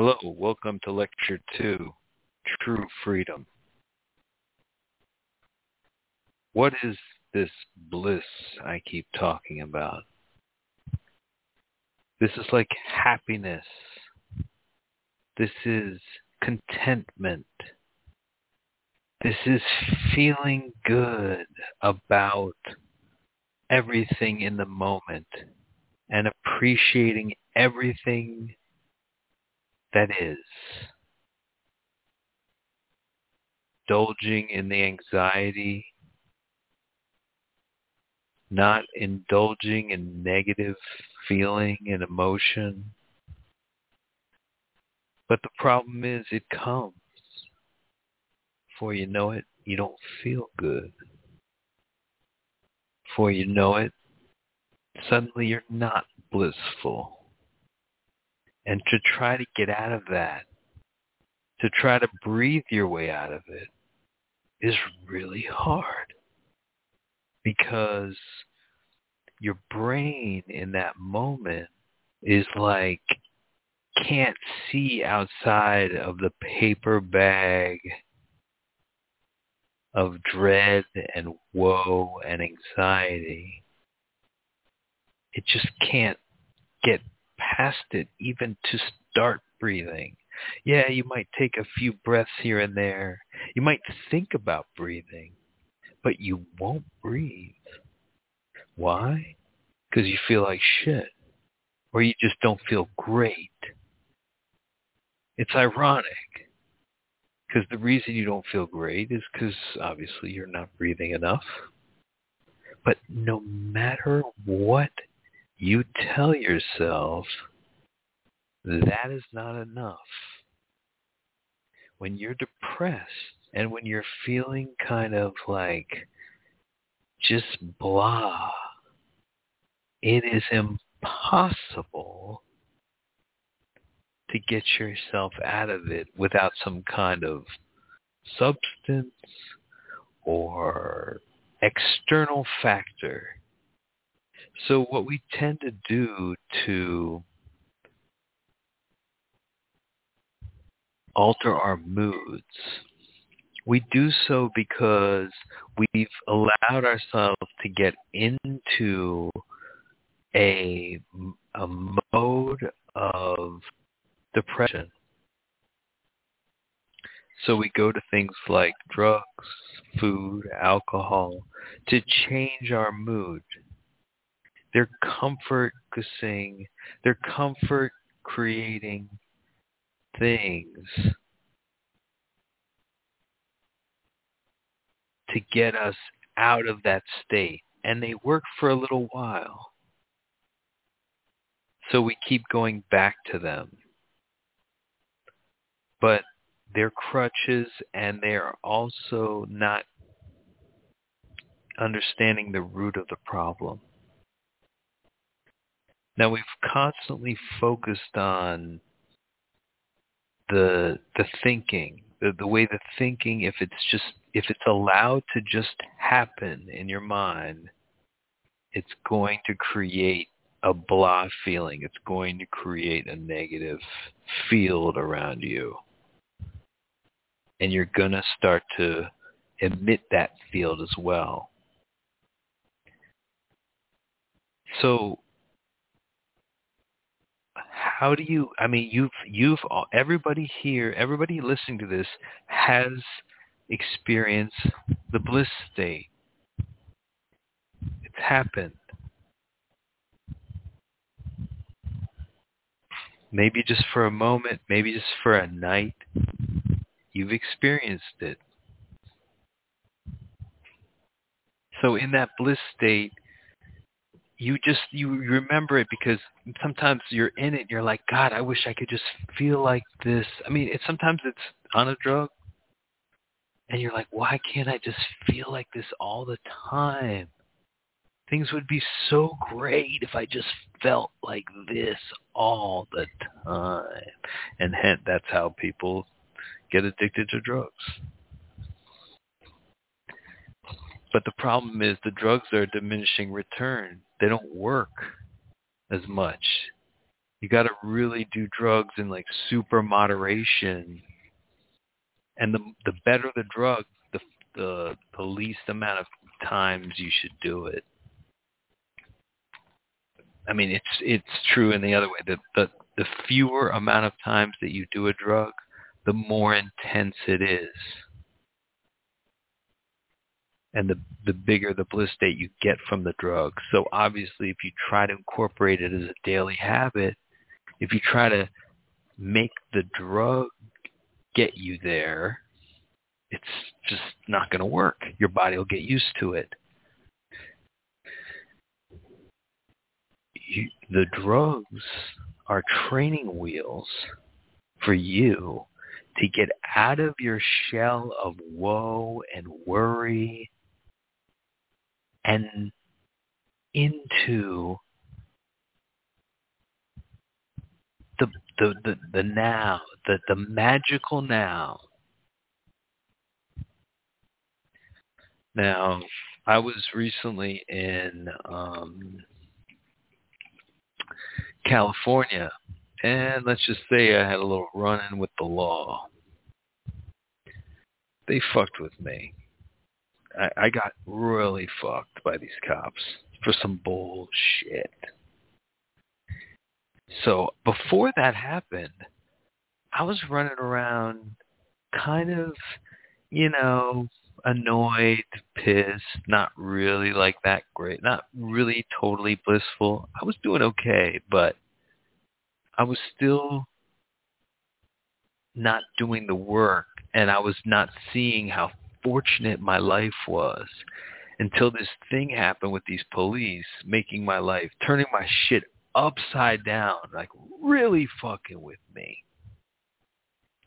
Hello, welcome to Lecture 2, True Freedom. What is this bliss I keep talking about? This is like happiness. This is contentment. This is feeling good about everything in the moment and appreciating everything that is. Indulging in the anxiety, not indulging in negative feeling and emotion. But the problem is it comes. Before you know it, you don't feel good. Before you know it, suddenly you're not blissful. And to try to get out of that, to try to breathe your way out of it, is really hard. Because your brain in that moment is like can't see outside of the paper bag of dread and woe and anxiety. It just can't get past it even to start breathing. Yeah, you might take a few breaths here and there. You might think about breathing, but you won't breathe. Why? Because you feel like shit. Or you just don't feel great. It's ironic. Because the reason you don't feel great is because obviously you're not breathing enough. But no matter what you tell yourself, that is not enough. When you're depressed and when you're feeling kind of like just blah, it is impossible to get yourself out of it without some kind of substance or external factor. So what we tend to do to alter our moods, we do so because we've allowed ourselves to get into a, a mode of depression. So we go to things like drugs, food, alcohol to change our mood. They're comfort kissing, they're comfort creating things to get us out of that state. And they work for a little while. So we keep going back to them. But they're crutches and they're also not understanding the root of the problem. Now we've constantly focused on the the thinking, the, the way the thinking, if it's just if it's allowed to just happen in your mind, it's going to create a blah feeling. It's going to create a negative field around you. And you're going to start to emit that field as well. So how do you I mean you've you've uh, everybody here, everybody listening to this has experienced the bliss state. It's happened. maybe just for a moment, maybe just for a night, you've experienced it. So in that bliss state, you just you remember it because sometimes you're in it and you're like, God, I wish I could just feel like this. I mean, it sometimes it's on a drug and you're like, why can't I just feel like this all the time? Things would be so great if I just felt like this all the time. And hence, that's how people get addicted to drugs. But the problem is the drugs are diminishing return. They don't work as much. You got to really do drugs in like super moderation. And the the better the drug, the the the least amount of times you should do it. I mean, it's it's true in the other way. that the the fewer amount of times that you do a drug, the more intense it is. And the the bigger the bliss state you get from the drug. So obviously if you try to incorporate it as a daily habit, if you try to make the drug get you there, it's just not going to work. Your body will get used to it. You, the drugs are training wheels for you to get out of your shell of woe and worry and into the the the, the now, the, the magical now. Now, I was recently in um, California, and let's just say I had a little run-in with the law. They fucked with me. I, I got really fucked by these cops for some bullshit. So before that happened, I was running around kind of, you know, annoyed, pissed, not really like that great, not really totally blissful. I was doing okay, but I was still not doing the work and I was not seeing how fortunate my life was until this thing happened with these police making my life, turning my shit upside down, like really fucking with me.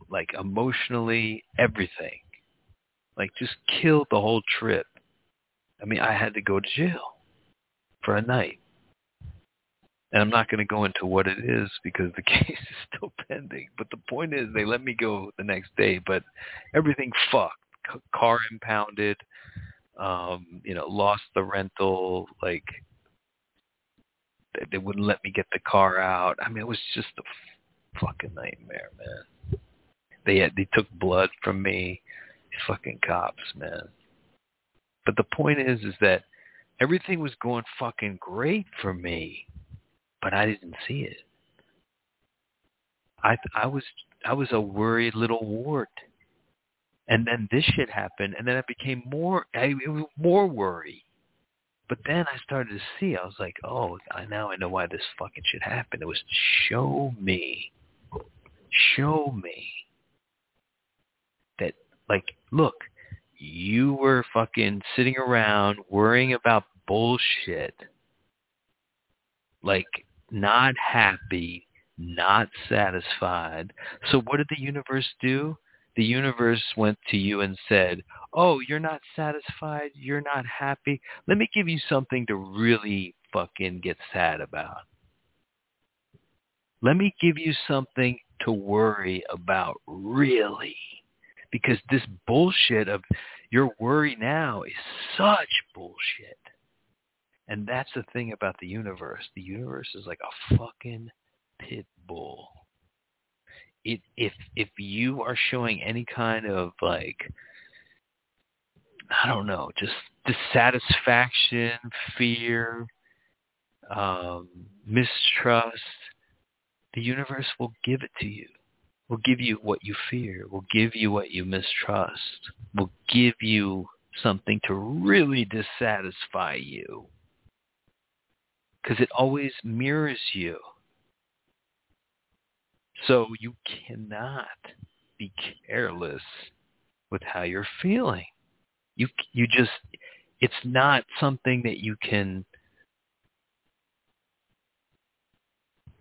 Like emotionally, everything. Like just killed the whole trip. I mean, I had to go to jail for a night. And I'm not going to go into what it is because the case is still pending. But the point is, they let me go the next day, but everything fucked. Car impounded, um, you know, lost the rental, like they wouldn't let me get the car out. I mean, it was just a fucking nightmare, man. They had, they took blood from me. Fucking cops, man. But the point is, is that everything was going fucking great for me, but I didn't see it. I I was I was a worried little wart, and then this shit happened, and then I became more I, more worried. But then I started to see, I was like, oh, I now I know why this fucking shit happened. It was to show me, show me that, like, look, you were fucking sitting around worrying about bullshit, like, not happy, not satisfied. So what did the universe do? The universe went to you and said, oh, you're not satisfied, you're not happy, let me give you something to really fucking get sad about. Let me give you something to worry about really. Because this bullshit of your worry now is such bullshit. And that's the thing about the universe. The universe is like a fucking pit bull it, if if you are showing any kind of like I don't know, just dissatisfaction, fear, um, mistrust, the universe will give it to you. Will give you what you fear. Will give you what you mistrust. Will give you something to really dissatisfy you. Because it always mirrors you. So you cannot be careless with how you're feeling. You you just it's not something that you can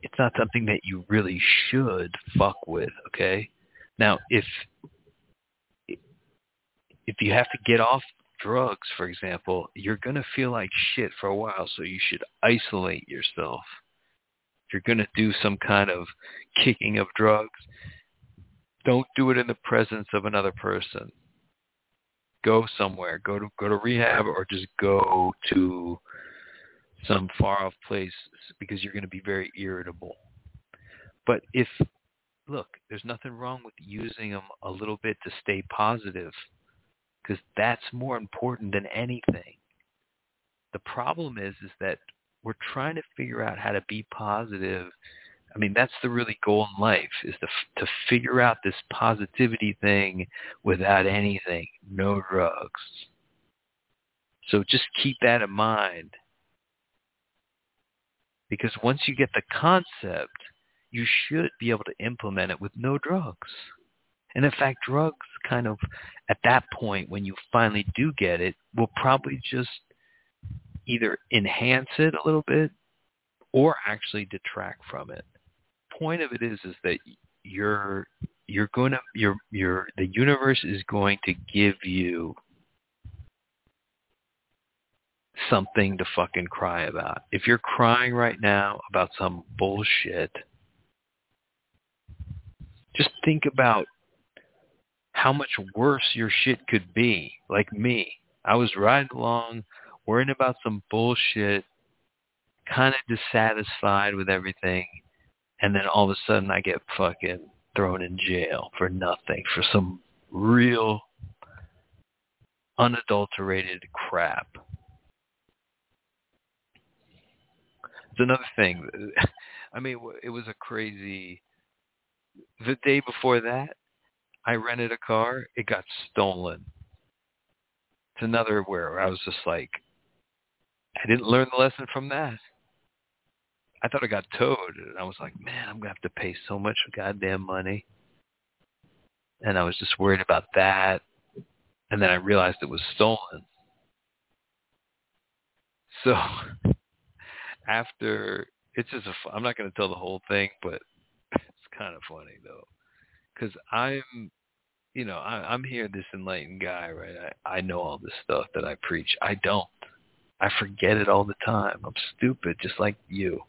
it's not something that you really should fuck with, okay? Now, if if you have to get off drugs, for example, you're going to feel like shit for a while, so you should isolate yourself you're going to do some kind of kicking of drugs, don't do it in the presence of another person. Go somewhere. Go to go to rehab or just go to some far off place because you're going to be very irritable. But if look, there's nothing wrong with using them a little bit to stay positive because that's more important than anything. The problem is is that we're trying to figure out how to be positive. I mean, that's the really goal in life is to to figure out this positivity thing without anything, no drugs. So just keep that in mind. Because once you get the concept, you should be able to implement it with no drugs. And in fact, drugs kind of, at that point, when you finally do get it, will probably just either enhance it a little bit or actually detract from it. Point of it is, is that you're you're going to you're you're the universe is going to give you something to fucking cry about. If you're crying right now about some bullshit, just think about how much worse your shit could be. Like me. I was riding along, worrying about some bullshit, kind of dissatisfied with everything, and then all of a sudden I get fucking thrown in jail for nothing, for some real unadulterated crap. It's another thing. I mean, it was a crazy. The day before that, I rented a car. It got stolen. It's another where I was just like, I didn't learn the lesson from that. I thought I got towed, and I was like, man, I'm gonna have to pay so much goddamn money. And I was just worried about that. And then I realized it was stolen. So after it's just a I'm not to tell the whole thing, but it's kind of funny though, because I'm, you know, I, I'm here this enlightened guy, right? I I know all this stuff that I preach. I don't. I forget it all the time. I'm stupid, just like you,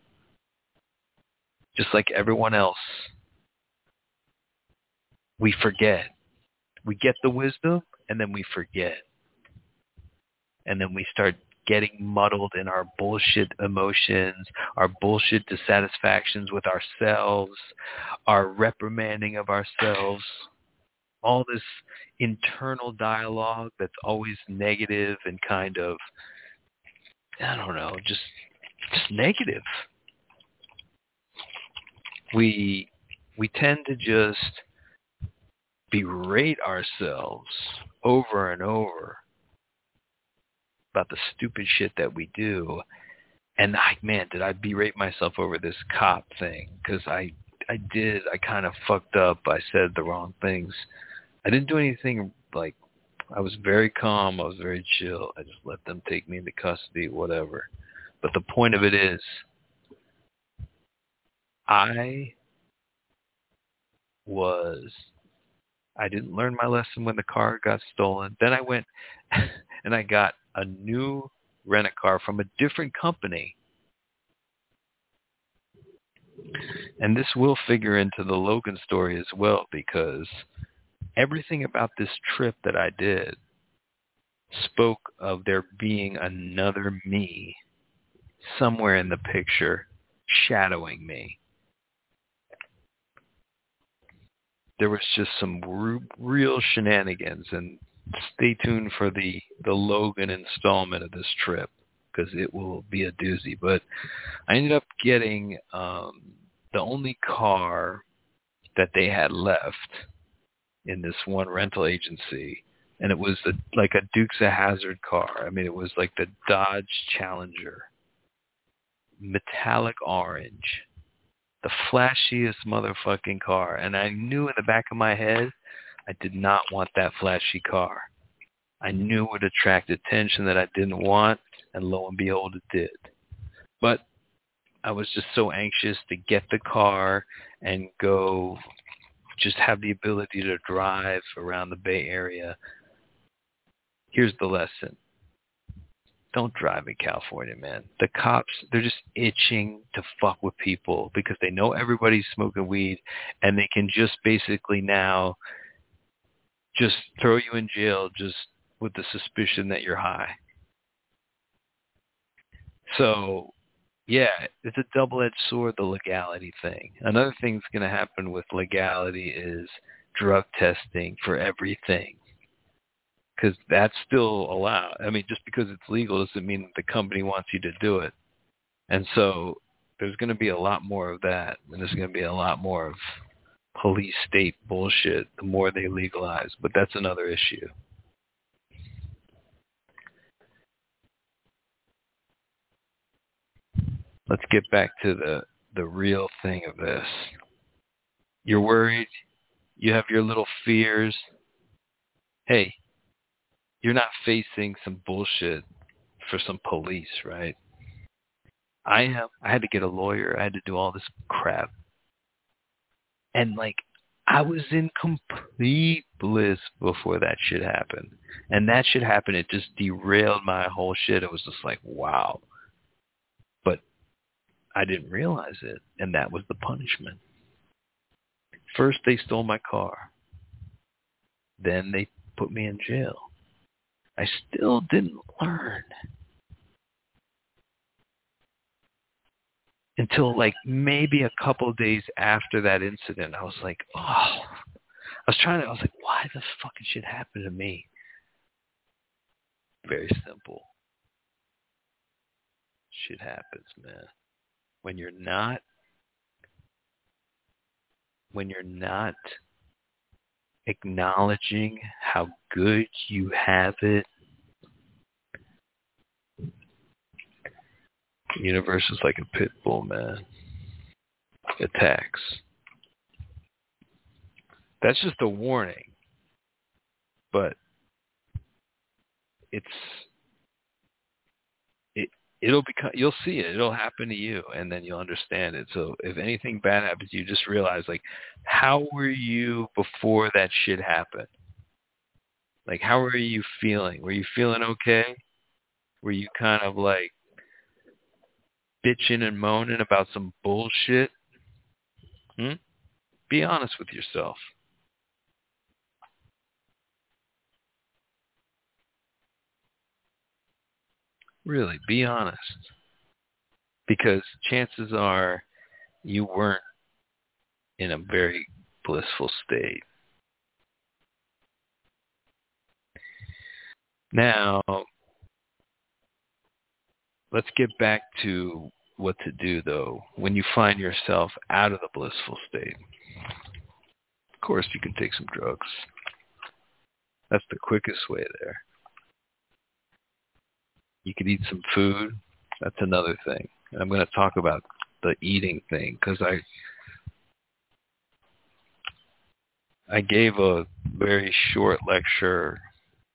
just like everyone else. We forget. We get the wisdom, and then we forget, and then we start getting muddled in our bullshit emotions, our bullshit dissatisfactions with ourselves, our reprimanding of ourselves, all this internal dialogue that's always negative and kind of I don't know, just just negative. We we tend to just berate ourselves over and over about the stupid shit that we do. And I, man, did I berate myself over this cop thing? Because I, I did. I kind of fucked up. I said the wrong things. I didn't do anything like. I was very calm. I was very chill. I just let them take me into custody, whatever. But the point of it is, I was I didn't learn my lesson when the car got stolen. Then I went and I got a new rent-a-car from a different company. And this will figure into the Logan story as well because everything about this trip that I did spoke of there being another me somewhere in the picture shadowing me. There was just some r- real shenanigans and stay tuned for the the Logan installment of this trip because it will be a doozy. But I ended up getting um, the only car that they had left in this one rental agency, and it was a, like a Dukes of Hazzard car. I mean, it was like the Dodge Challenger, metallic orange, the flashiest motherfucking car. And I knew in the back of my head I did not want that flashy car. I knew it would attract attention that I didn't want, and lo and behold, it did. But I was just so anxious to get the car and go just have the ability to drive around the Bay Area. Here's the lesson. Don't drive in California, man. The cops, they're just itching to fuck with people because they know everybody's smoking weed and they can just basically now just throw you in jail just with the suspicion that you're high. So, yeah, it's a double-edged sword, the legality thing. Another thing that's going to happen with legality is drug testing for everything. Because that's still allowed. I mean, just because it's legal doesn't mean that the company wants you to do it. And so there's going to be a lot more of that. And there's going to be a lot more of police state bullshit the more they legalize. But that's another issue. Let's get back to the the real thing of this. You're worried, you have your little fears. Hey, you're not facing some bullshit for some police, right? I am. I had to get a lawyer. I had to do all this crap. And like I was in complete bliss before that shit happened. And that shit happened. It just derailed my whole shit. It was just like, wow. I didn't realize it, and that was the punishment. First, they stole my car. Then they put me in jail. I still didn't learn until like maybe a couple days after that incident. I was like, oh, I was trying to, I was like, why the fucking shit happened to me? Very simple. Shit happens, man when you're not when you're not acknowledging how good you have it the universe is like a pit bull man. Attacks. That's just a warning but it's it'll become you'll see it it'll happen to you and then you'll understand it. So if anything bad happens you just realize like how were you before that shit happened? Like how were you feeling? Were you feeling okay? Were you kind of like bitching and moaning about some bullshit? Hmm? Be honest with yourself Really, be honest. Because chances are you weren't in a very blissful state. Now, let's get back to what to do though when you find yourself out of the blissful state. Of course, you can take some drugs. That's the quickest way there. You could eat some food. That's another thing. And I'm going to talk about the eating thing because I I gave a very short lecture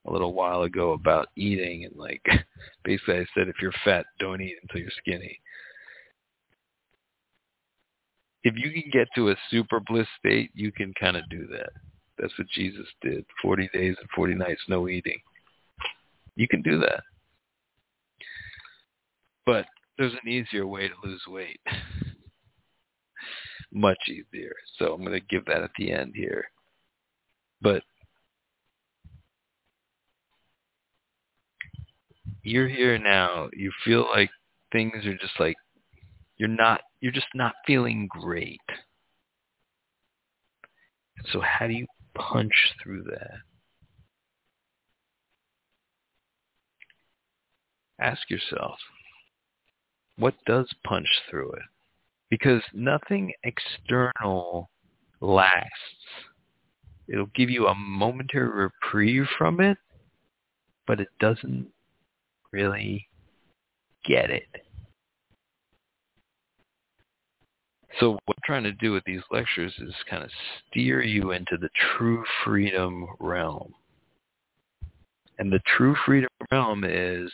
a little while ago about eating and like basically I said if you're fat don't eat until you're skinny. If you can get to a super bliss state, you can kind of do that. That's what Jesus did. 40 days and 40 nights no eating. You can do that. But there's an easier way to lose weight. Much easier. So I'm going to give that at the end here. But you're here now. You feel like things are just like you're not you're just not feeling great. So how do you punch through that? Ask yourself, what does punch through it? Because nothing external lasts. It'll give you a momentary reprieve from it, but it doesn't really get it. So what I'm trying to do with these lectures is kind of steer you into the true freedom realm. And the true freedom realm is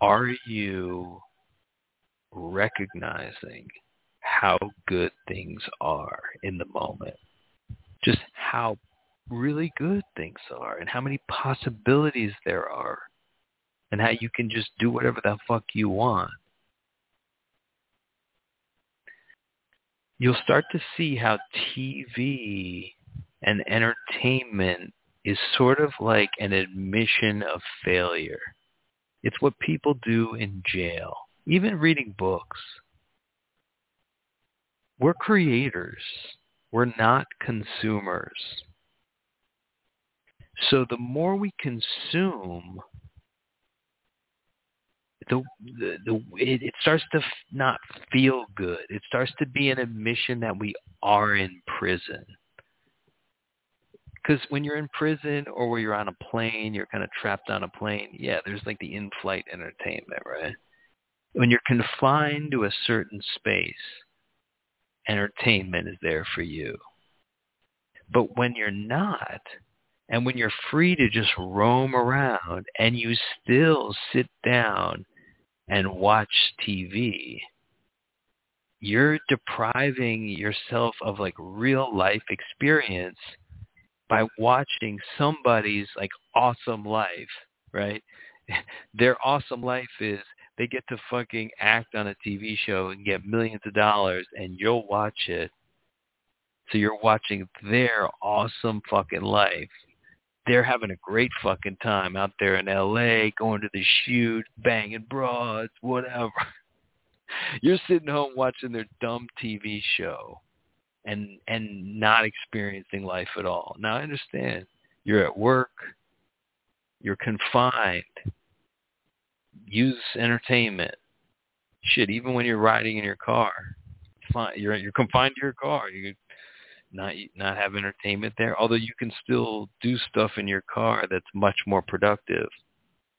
are you recognizing how good things are in the moment? Just how really good things are and how many possibilities there are and how you can just do whatever the fuck you want. You'll start to see how TV and entertainment is sort of like an admission of failure. It's what people do in jail, even reading books. We're creators. We're not consumers. So the more we consume, the the, the it, it starts to not feel good. It starts to be an admission that we are in prison. Because when you're in prison or where you're on a plane, you're kind of trapped on a plane. Yeah, there's like the in-flight entertainment, right? When you're confined to a certain space, entertainment is there for you. But when you're not, and when you're free to just roam around and you still sit down and watch TV, you're depriving yourself of like real life experience by watching somebody's like awesome life, right? Their awesome life is they get to fucking act on a TV show and get millions of dollars and you'll watch it. So you're watching their awesome fucking life they're having a great fucking time out there in LA, going to the shoot, banging broads, whatever. You're sitting home watching their dumb TV show and and not experiencing life at all. Now I understand. You're at work, you're confined. Use entertainment. Shit, even when you're riding in your car. You're you're confined to your car. You not not have entertainment there. Although you can still do stuff in your car that's much more productive,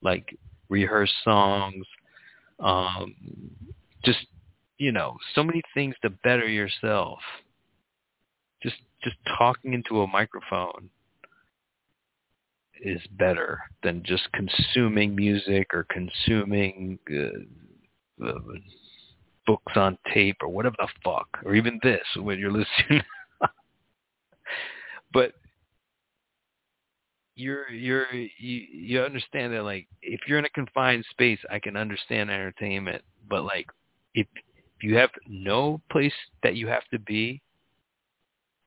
like rehearse songs, um, just you know, so many things to better yourself. Just just talking into a microphone is better than just consuming music or consuming uh, uh, books on tape or whatever the fuck, or even this when you're listening. But you're you're you, you understand that like if you're in a confined space i can understand entertainment but like if if you have no place that you have to be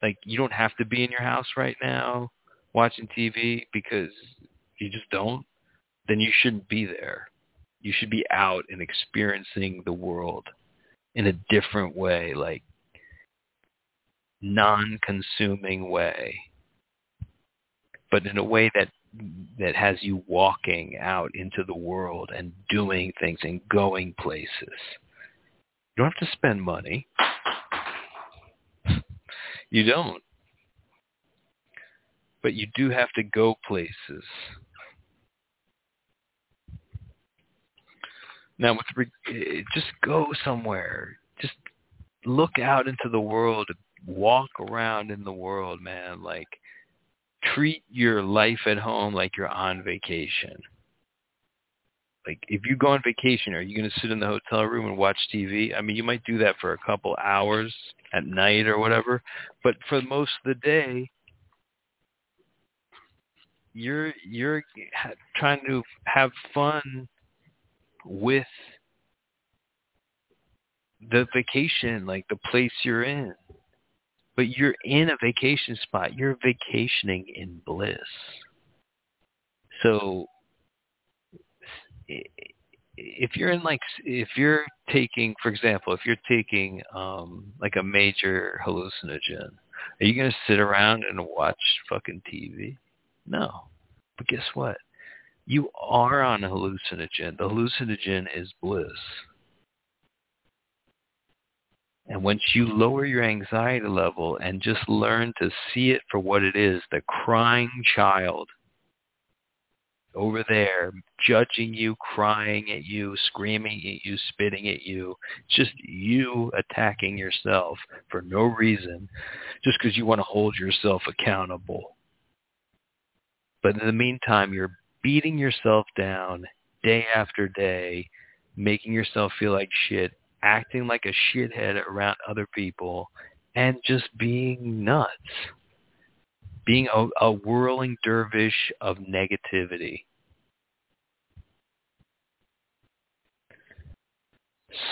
like you don't have to be in your house right now watching tv because you just don't then you shouldn't be there you should be out and experiencing the world in a different way like non-consuming way, but in a way that that has you walking out into the world and doing things and going places. You don't have to spend money. You don't. But you do have to go places. Now, with eh, just go somewhere. Just look out into the world walk around in the world, man. Like treat your life at home like you're on vacation. Like if you go on vacation, are you going to sit in the hotel room and watch TV? I mean, you might do that for a couple hours at night or whatever, but for most of the day, you're you're trying to have fun with the vacation, like the place you're in but you're in a vacation spot. You're vacationing in bliss. So if you're in like if you're taking for example if you're taking um like a major hallucinogen are you going to sit around and watch fucking tv no. But guess what? You are on a hallucinogen. The hallucinogen is bliss. And once you lower your anxiety level and just learn to see it for what it is, the crying child over there judging you, crying at you, screaming at you, spitting at you, just you attacking yourself for no reason, just because you want to hold yourself accountable. But in the meantime, you're beating yourself down day after day, making yourself feel like shit, acting like a shithead around other people, and just being nuts. Being a, a whirling dervish of negativity.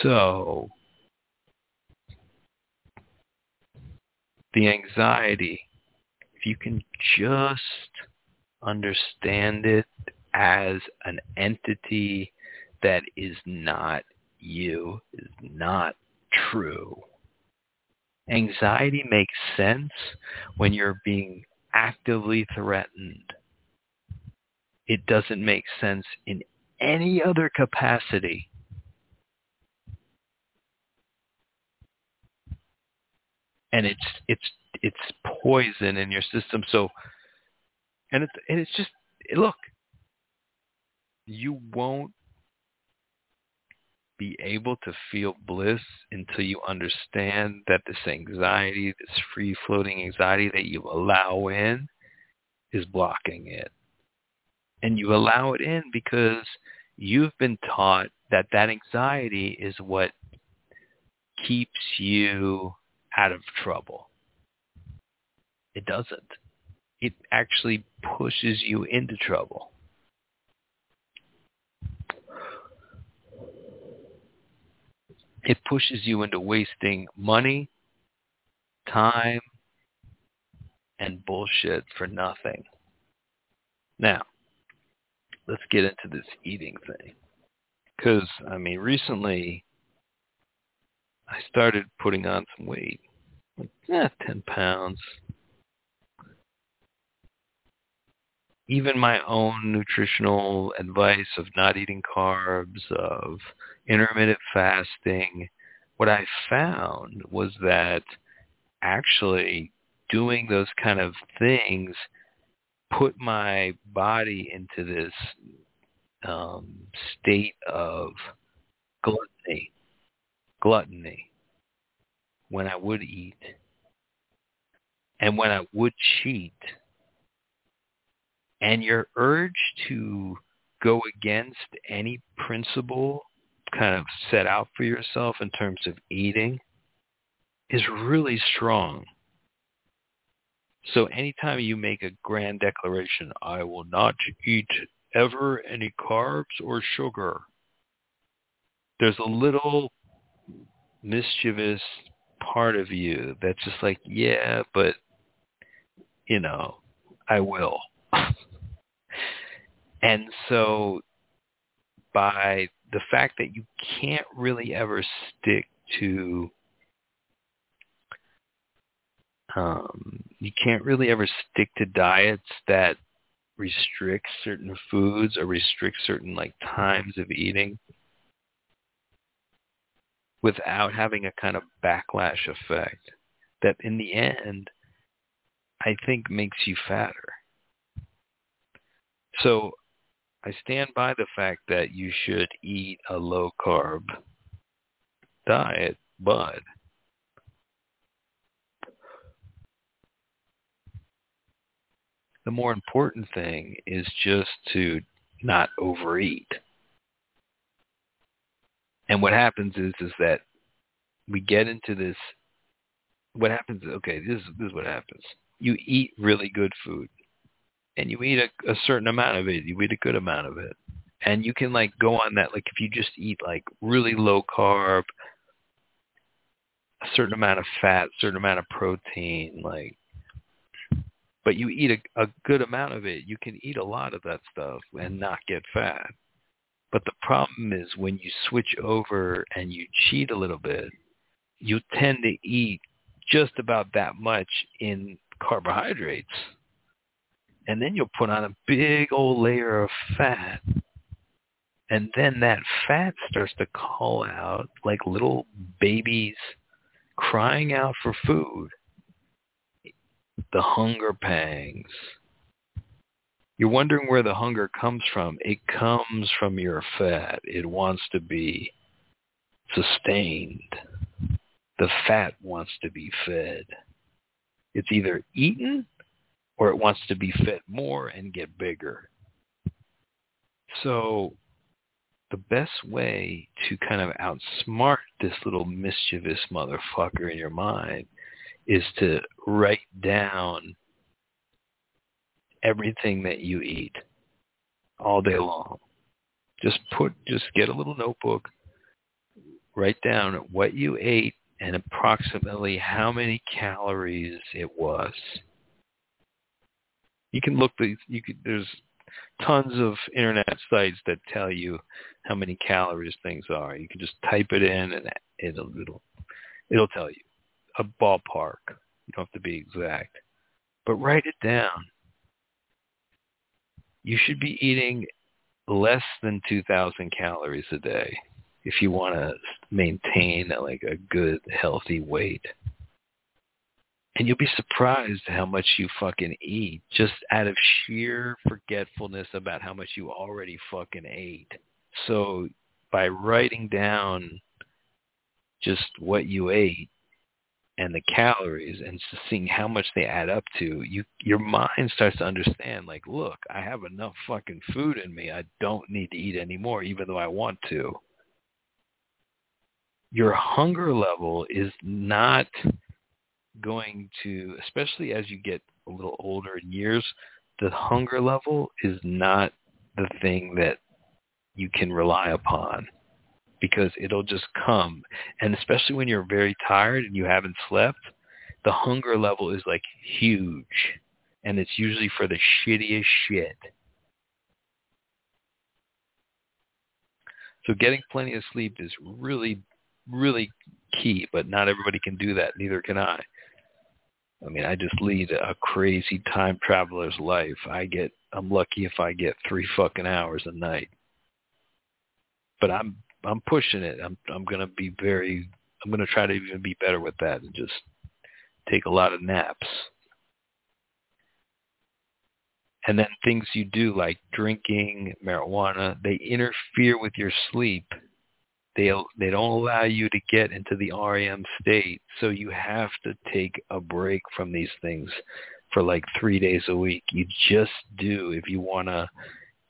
So, the anxiety, if you can just understand it as an entity that is not you, is not true. Anxiety makes sense when you're being actively threatened. It doesn't make sense in any other capacity. And it's it's it's poison in your system. So and it's and it's just look, you won't be able to feel bliss until you understand that this anxiety, this free floating anxiety that you allow in is blocking it. And you allow it in because you've been taught that that anxiety is what keeps you out of trouble. It doesn't. It actually pushes you into trouble. It pushes you into wasting money, time, and bullshit for nothing. Now, let's get into this eating thing. Because, I mean, recently I started putting on some weight. Like, eh, 10 pounds. Even my own nutritional advice of not eating carbs, of intermittent fasting, what I found was that actually doing those kind of things put my body into this um, state of gluttony, gluttony when I would eat. And when I would cheat, and your urge to go against any principle kind of set out for yourself in terms of eating is really strong. So anytime you make a grand declaration, I will not eat ever any carbs or sugar, there's a little mischievous part of you that's just like, yeah, but, you know, I will. And so by the fact that you can't really ever stick to um, you can't really ever stick to diets that restrict certain foods or restrict certain like times of eating without having a kind of backlash effect that in the end I think makes you fatter. So I stand by the fact that you should eat a low carb diet, but the more important thing is just to not overeat. And what happens is is that we get into this what happens okay, this this is what happens. You eat really good food and you eat a, a certain amount of it, you eat a good amount of it. And you can like go on that like if you just eat like really low carb, a certain amount of fat, certain amount of protein, like but you eat a, a good amount of it, you can eat a lot of that stuff and not get fat. But the problem is when you switch over and you cheat a little bit, you tend to eat just about that much in carbohydrates and then you'll put on a big old layer of fat. And then that fat starts to call out like little babies crying out for food. The hunger pangs. You're wondering where the hunger comes from. It comes from your fat. It wants to be sustained. The fat wants to be fed. It's either eaten or it wants to be fed more and get bigger. So the best way to kind of outsmart this little mischievous motherfucker in your mind is to write down everything that you eat all day long. Just put, just get a little notebook, write down what you ate and approximately how many calories it was You can look the you could there's tons of internet sites that tell you how many calories things are. You can just type it in and it'll it'll it'll tell you a ballpark. You don't have to be exact. But write it down. You should be eating less than 2000 calories a day if you want to maintain like a good healthy weight. And you'll be surprised how much you fucking eat just out of sheer forgetfulness about how much you already fucking ate. So by writing down just what you ate and the calories and seeing how much they add up to, you your mind starts to understand like, look, I have enough fucking food in me. I don't need to eat anymore even though I want to. Your hunger level is not going to, especially as you get a little older in years, the hunger level is not the thing that you can rely upon because it'll just come. And especially when you're very tired and you haven't slept, the hunger level is like huge. And it's usually for the shittiest shit. So getting plenty of sleep is really, really key, but not everybody can do that. Neither can I. I mean, I just lead a crazy time traveler's life. I get, I'm lucky if I get three fucking hours a night. But I'm, I'm pushing it. I'm, I'm gonna be very, I'm gonna try to even be better with that and just take a lot of naps. And then things you do like drinking, marijuana, they interfere with your sleep they they don't allow you to get into the REM state, so you have to take a break from these things for like three days a week. You just do if you want to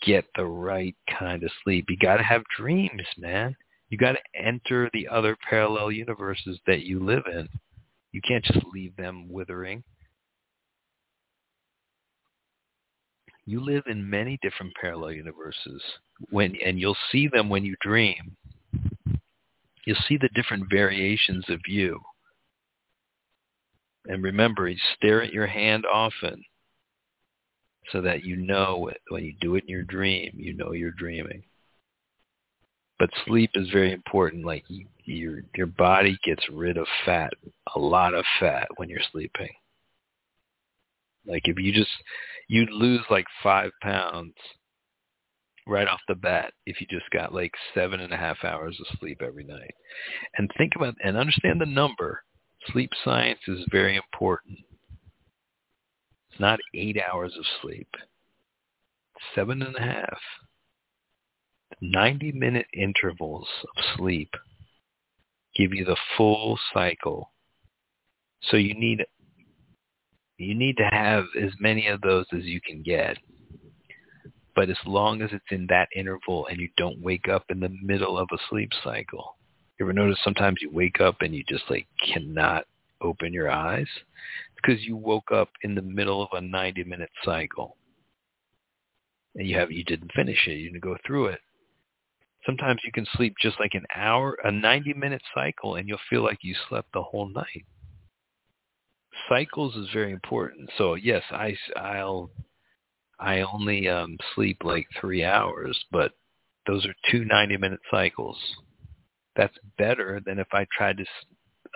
get the right kind of sleep. You got to have dreams, man. You got to enter the other parallel universes that you live in. You can't just leave them withering. You live in many different parallel universes when and you'll see them when you dream you'll see the different variations of you. And remember, you stare at your hand often so that you know it. when you do it in your dream, you know you're dreaming. But sleep is very important. Like you, your your body gets rid of fat, a lot of fat when you're sleeping. Like if you just you'd lose like five pounds right off the bat if you just got like seven and a half hours of sleep every night. And think about and understand the number. Sleep science is very important. It's not eight hours of sleep. Seven and a half. 90 minute intervals of sleep give you the full cycle. So you need you need to have as many of those as you can get but as long as it's in that interval and you don't wake up in the middle of a sleep cycle. You ever notice sometimes you wake up and you just like cannot open your eyes? Because you woke up in the middle of a 90 minute cycle. And you have you didn't finish it, you didn't go through it. Sometimes you can sleep just like an hour, a 90 minute cycle and you'll feel like you slept the whole night cycles is very important. So yes, I I'll I only um, sleep like three hours, but those are two 90-minute cycles. That's better than if I tried to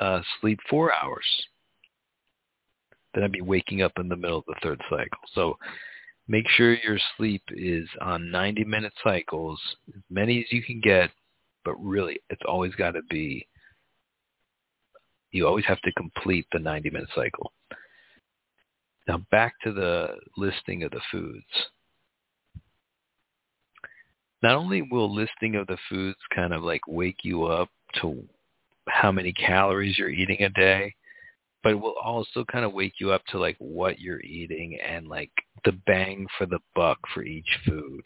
uh, sleep four hours. Then I'd be waking up in the middle of the third cycle. So make sure your sleep is on 90-minute cycles, as many as you can get, but really it's always got to be, you always have to complete the 90-minute cycle. Now back to the listing of the foods. Not only will listing of the foods kind of like wake you up to how many calories you're eating a day, but it will also kind of wake you up to like what you're eating and like the bang for the buck for each food.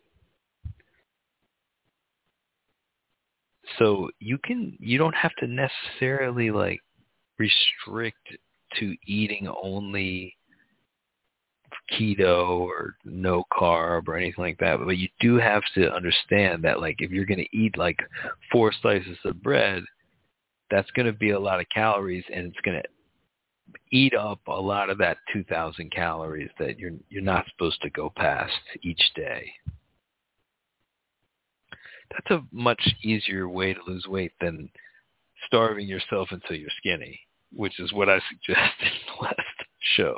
So you can you don't have to necessarily like restrict to eating only keto or no carb or anything like that. But you do have to understand that like if you're going to eat like four slices of bread, that's going to be a lot of calories and it's going to eat up a lot of that 2000 calories that you're you're not supposed to go past each day. That's a much easier way to lose weight than starving yourself until you're skinny, which is what I suggested in the last show.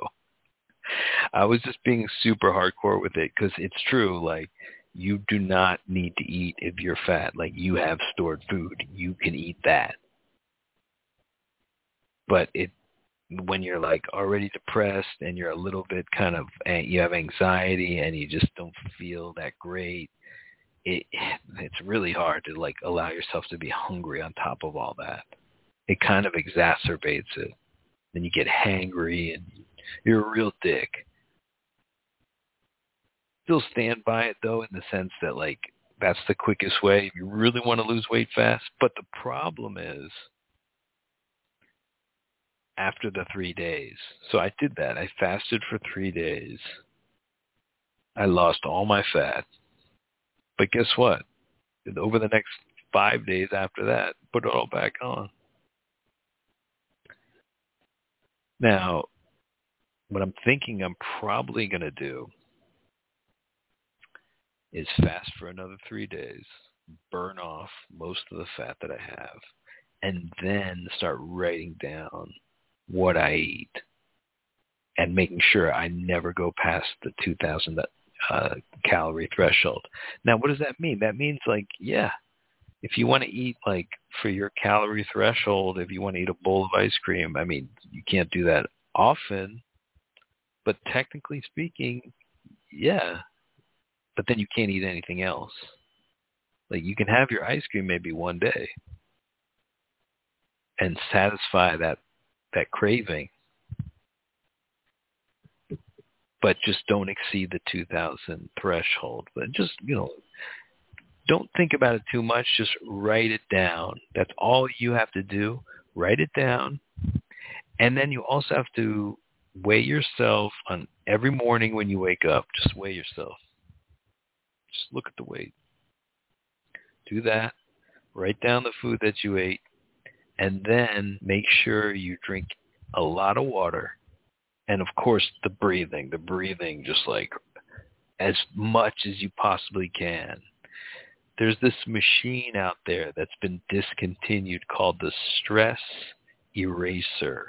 I was just being super hardcore with it because it's true. Like you do not need to eat if you're fat. Like you have stored food. You can eat that. But it when you're like already depressed and you're a little bit kind of eh, you have anxiety and you just don't feel that great it it's really hard to like allow yourself to be hungry on top of all that it kind of exacerbates it then you get hangry and you're a real dick still stand by it though in the sense that like that's the quickest way if you really want to lose weight fast but the problem is after the three days. So I did that. I fasted for three days. I lost all my fat. But guess what? Over the next five days after that, put it all back on. Now, what I'm thinking I'm probably going to do is fast for another three days, burn off most of the fat that I have, and then start writing down what I eat and making sure I never go past the 2,000 uh, calorie threshold. Now, what does that mean? That means like, yeah, if you want to eat like for your calorie threshold, if you want to eat a bowl of ice cream, I mean, you can't do that often, but technically speaking, yeah, but then you can't eat anything else. Like you can have your ice cream maybe one day and satisfy that that craving, but just don't exceed the 2000 threshold. But just, you know, don't think about it too much. Just write it down. That's all you have to do. Write it down. And then you also have to weigh yourself on every morning when you wake up. Just weigh yourself. Just look at the weight. Do that. Write down the food that you ate and then make sure you drink a lot of water and of course the breathing the breathing just like as much as you possibly can there's this machine out there that's been discontinued called the stress eraser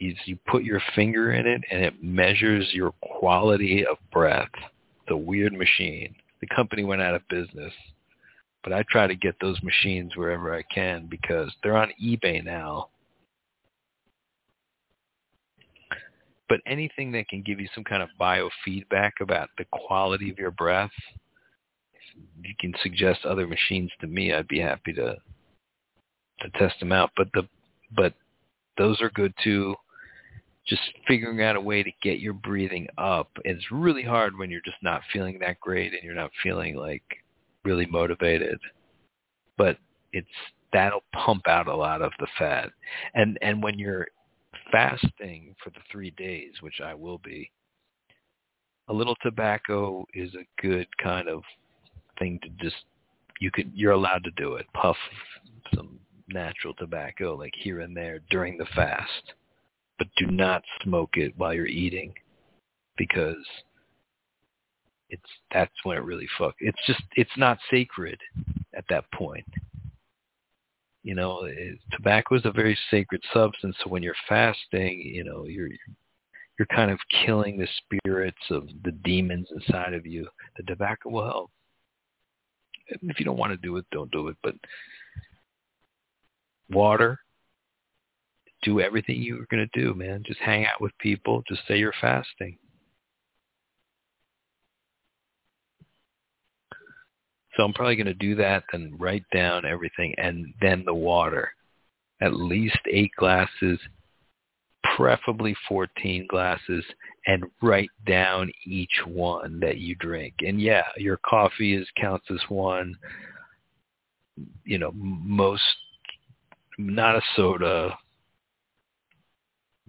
is you put your finger in it and it measures your quality of breath the weird machine the company went out of business but I try to get those machines wherever I can because they're on eBay now. But anything that can give you some kind of biofeedback about the quality of your breath, you can suggest other machines to me, I'd be happy to to test them out. But the but those are good too. Just figuring out a way to get your breathing up. It's really hard when you're just not feeling that great and you're not feeling like really motivated, but it's that'll pump out a lot of the fat. And and when you're fasting for the three days, which I will be, a little tobacco is a good kind of thing to just you could you're allowed to do it. Puff some natural tobacco like here and there during the fast. But do not smoke it while you're eating because it's that's when it really fuck. It's just it's not sacred at that point. You know, it, tobacco is a very sacred substance. So when you're fasting, you know, you're you're kind of killing the spirits of the demons inside of you. The tobacco will help. If you don't want to do it, don't do it. But water, do everything you're going to do, man. Just hang out with people. Just say you're fasting. So I'm probably going to do that and write down everything and then the water. At least eight glasses, preferably 14 glasses, and write down each one that you drink. And yeah, your coffee is counts as one. You know, most not a soda,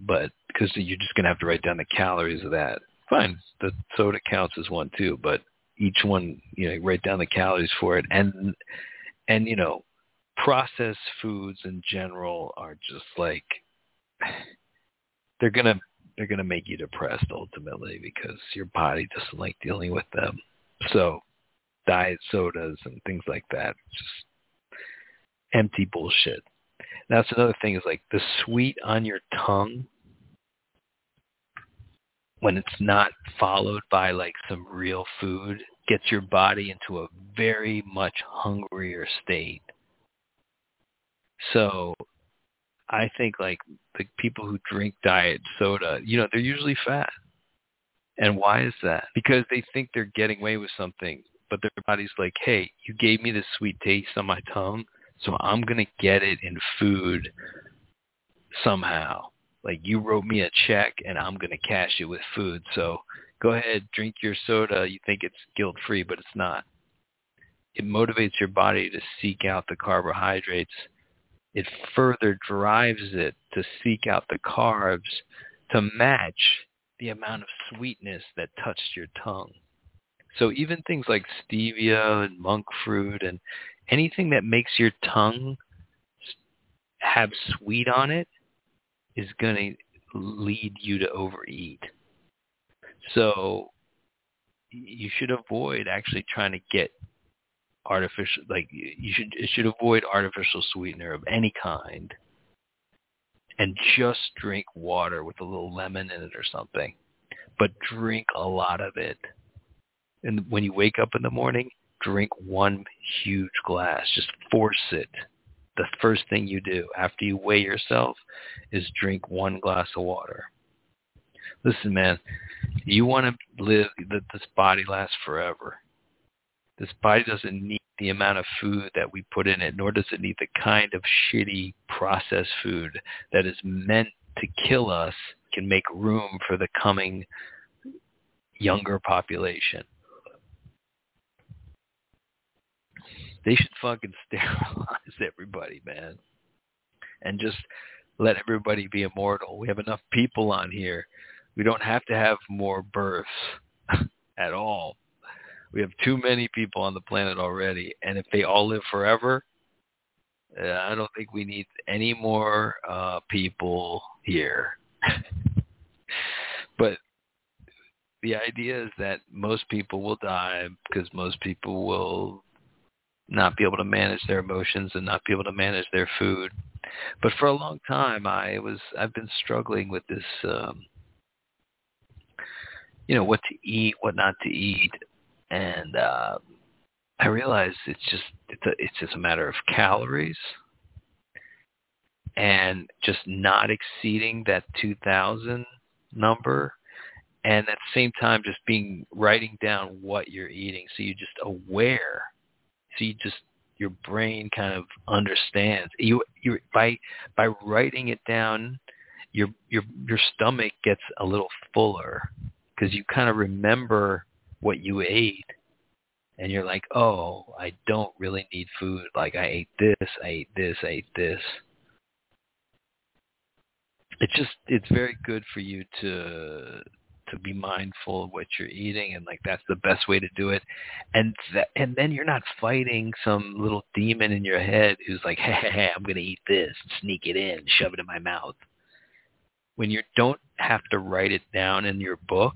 but because you're just going to have to write down the calories of that. Fine, the soda counts as one too, but each one, you know, write down the calories for it. And, and, you know, processed foods in general are just like, they're gonna they're gonna make you depressed ultimately because your body doesn't like dealing with them. So diet sodas and things like that, just empty bullshit. That's another thing is like the sweet on your tongue when it's not followed by like some real food gets your body into a very much hungrier state. So I think like the people who drink diet soda, you know, they're usually fat. And why is that? Because they think they're getting away with something, but their body's like, hey, you gave me this sweet taste on my tongue, so I'm going to get it in food somehow. Like you wrote me a check and I'm going to cash it with food. So go ahead, drink your soda. You think it's guilt free, but it's not. It motivates your body to seek out the carbohydrates. It further drives it to seek out the carbs to match the amount of sweetness that touched your tongue. So even things like stevia and monk fruit and anything that makes your tongue have sweet on it is going to lead you to overeat. So you should avoid actually trying to get artificial like you should you should avoid artificial sweetener of any kind and just drink water with a little lemon in it or something but drink a lot of it. And when you wake up in the morning drink one huge glass. Just force it the first thing you do after you weigh yourself is drink one glass of water. Listen, man, you want to live that this body lasts forever. This body doesn't need the amount of food that we put in it, nor does it need the kind of shitty processed food that is meant to kill us can make room for the coming younger population. They should fucking sterilize everybody, man. And just let everybody be immortal. We have enough people on here. We don't have to have more births at all. We have too many people on the planet already. And if they all live forever, uh, I don't think we need any more uh, people here. but the idea is that most people will die because most people will not be able to manage their emotions and not be able to manage their food. But for a long time, I was I've been struggling with this, um, you know, what to eat, what not to eat, and uh, I realized it's just it's a, it's just a matter of calories and just not exceeding that 2000 number and at the same time just being writing down what you're eating so you're just aware so you just your brain kind of understands. You you by by writing it down your your your stomach gets a little fuller because you kind of remember what you ate and you're like oh i don't really need food. Like i ate this i ate this i ate this. It's just it's very good for you to to be mindful of what you're eating and like that's the best way to do it. And that and then you're not fighting some little demon in your head who's like hey, hey, hey i'm going to eat this sneak it in shove it in my mouth. When you don't have to write it down in your book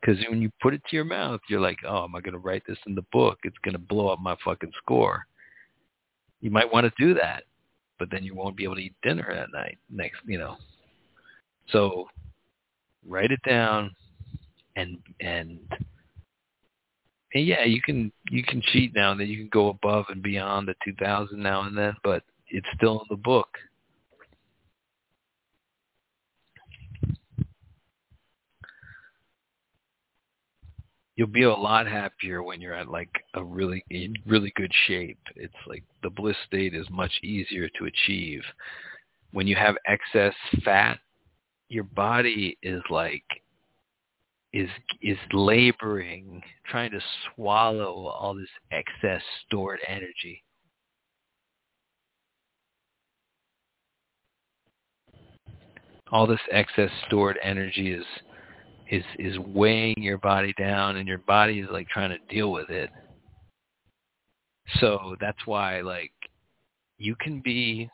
because when you put it to your mouth you're like oh am i going to write this in the book? It's going to blow up my fucking score. You might want to do that but then you won't be able to eat dinner that night next you know. So write it down, and and and yeah, you can you can cheat now and then. You can go above and beyond the 2000 now and then, but it's still in the book. You'll be a lot happier when you're at like a really in really good shape. It's like the bliss state is much easier to achieve. When you have excess fat your body is like is is laboring trying to swallow all this excess stored energy. All this excess stored energy is is is weighing your body down and your body is like trying to deal with it. So that's why like you can be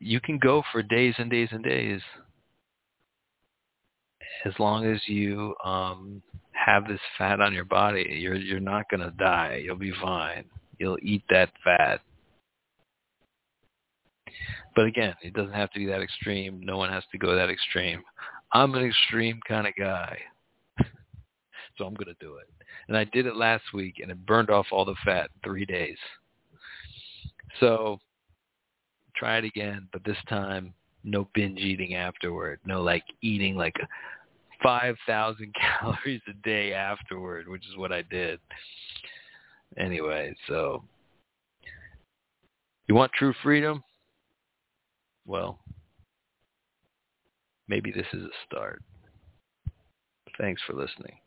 you can go for days and days and days as long as you um have this fat on your body. You're you're not going to die. You'll be fine. You'll eat that fat. But again it doesn't have to be that extreme. No one has to go that extreme. I'm an extreme kind of guy. So i'm going to do it. And i did it last week and it burned off all the fat in 3 days. So try it again, but this time no binge eating afterward. No like eating like 5,000 calories a day afterward, which is what I did. Anyway, so you want true freedom? Well, maybe this is a start. Thanks for listening.